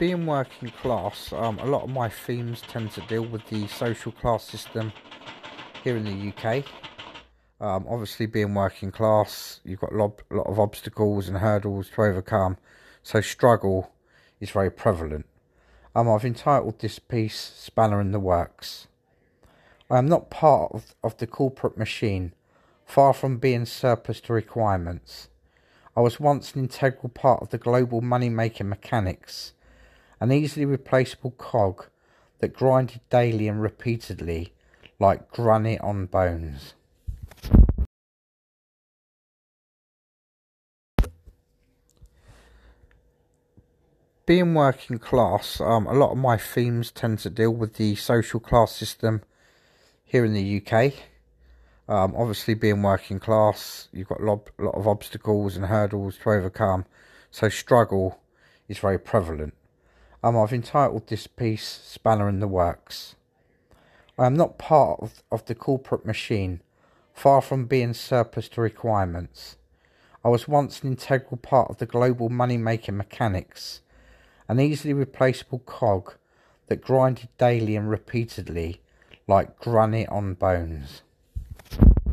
being working class, um, a lot of my themes tend to deal with the social class system here in the UK. Um, obviously, being working class, you've got a lot, lot of obstacles and hurdles to overcome, so struggle is very prevalent. Um, I've entitled this piece Spanner in the Works. I am not part of, of the corporate machine, far from being surplus to requirements. I was once an integral part of the global money making mechanics an easily replaceable cog that grinded daily and repeatedly like granite on bones. Being working class, um, a lot of my themes tend to deal with the social class system here in the UK. Um, obviously, being working class, you've got a lot, a lot of obstacles and hurdles to overcome, so struggle is very prevalent. Um, I've entitled this piece Spanner in the Works. I am not part of, of the corporate machine, far from being surplus to requirements. I was once an integral part of the global money making mechanics, an easily replaceable cog that grinded daily and repeatedly like granite on bones.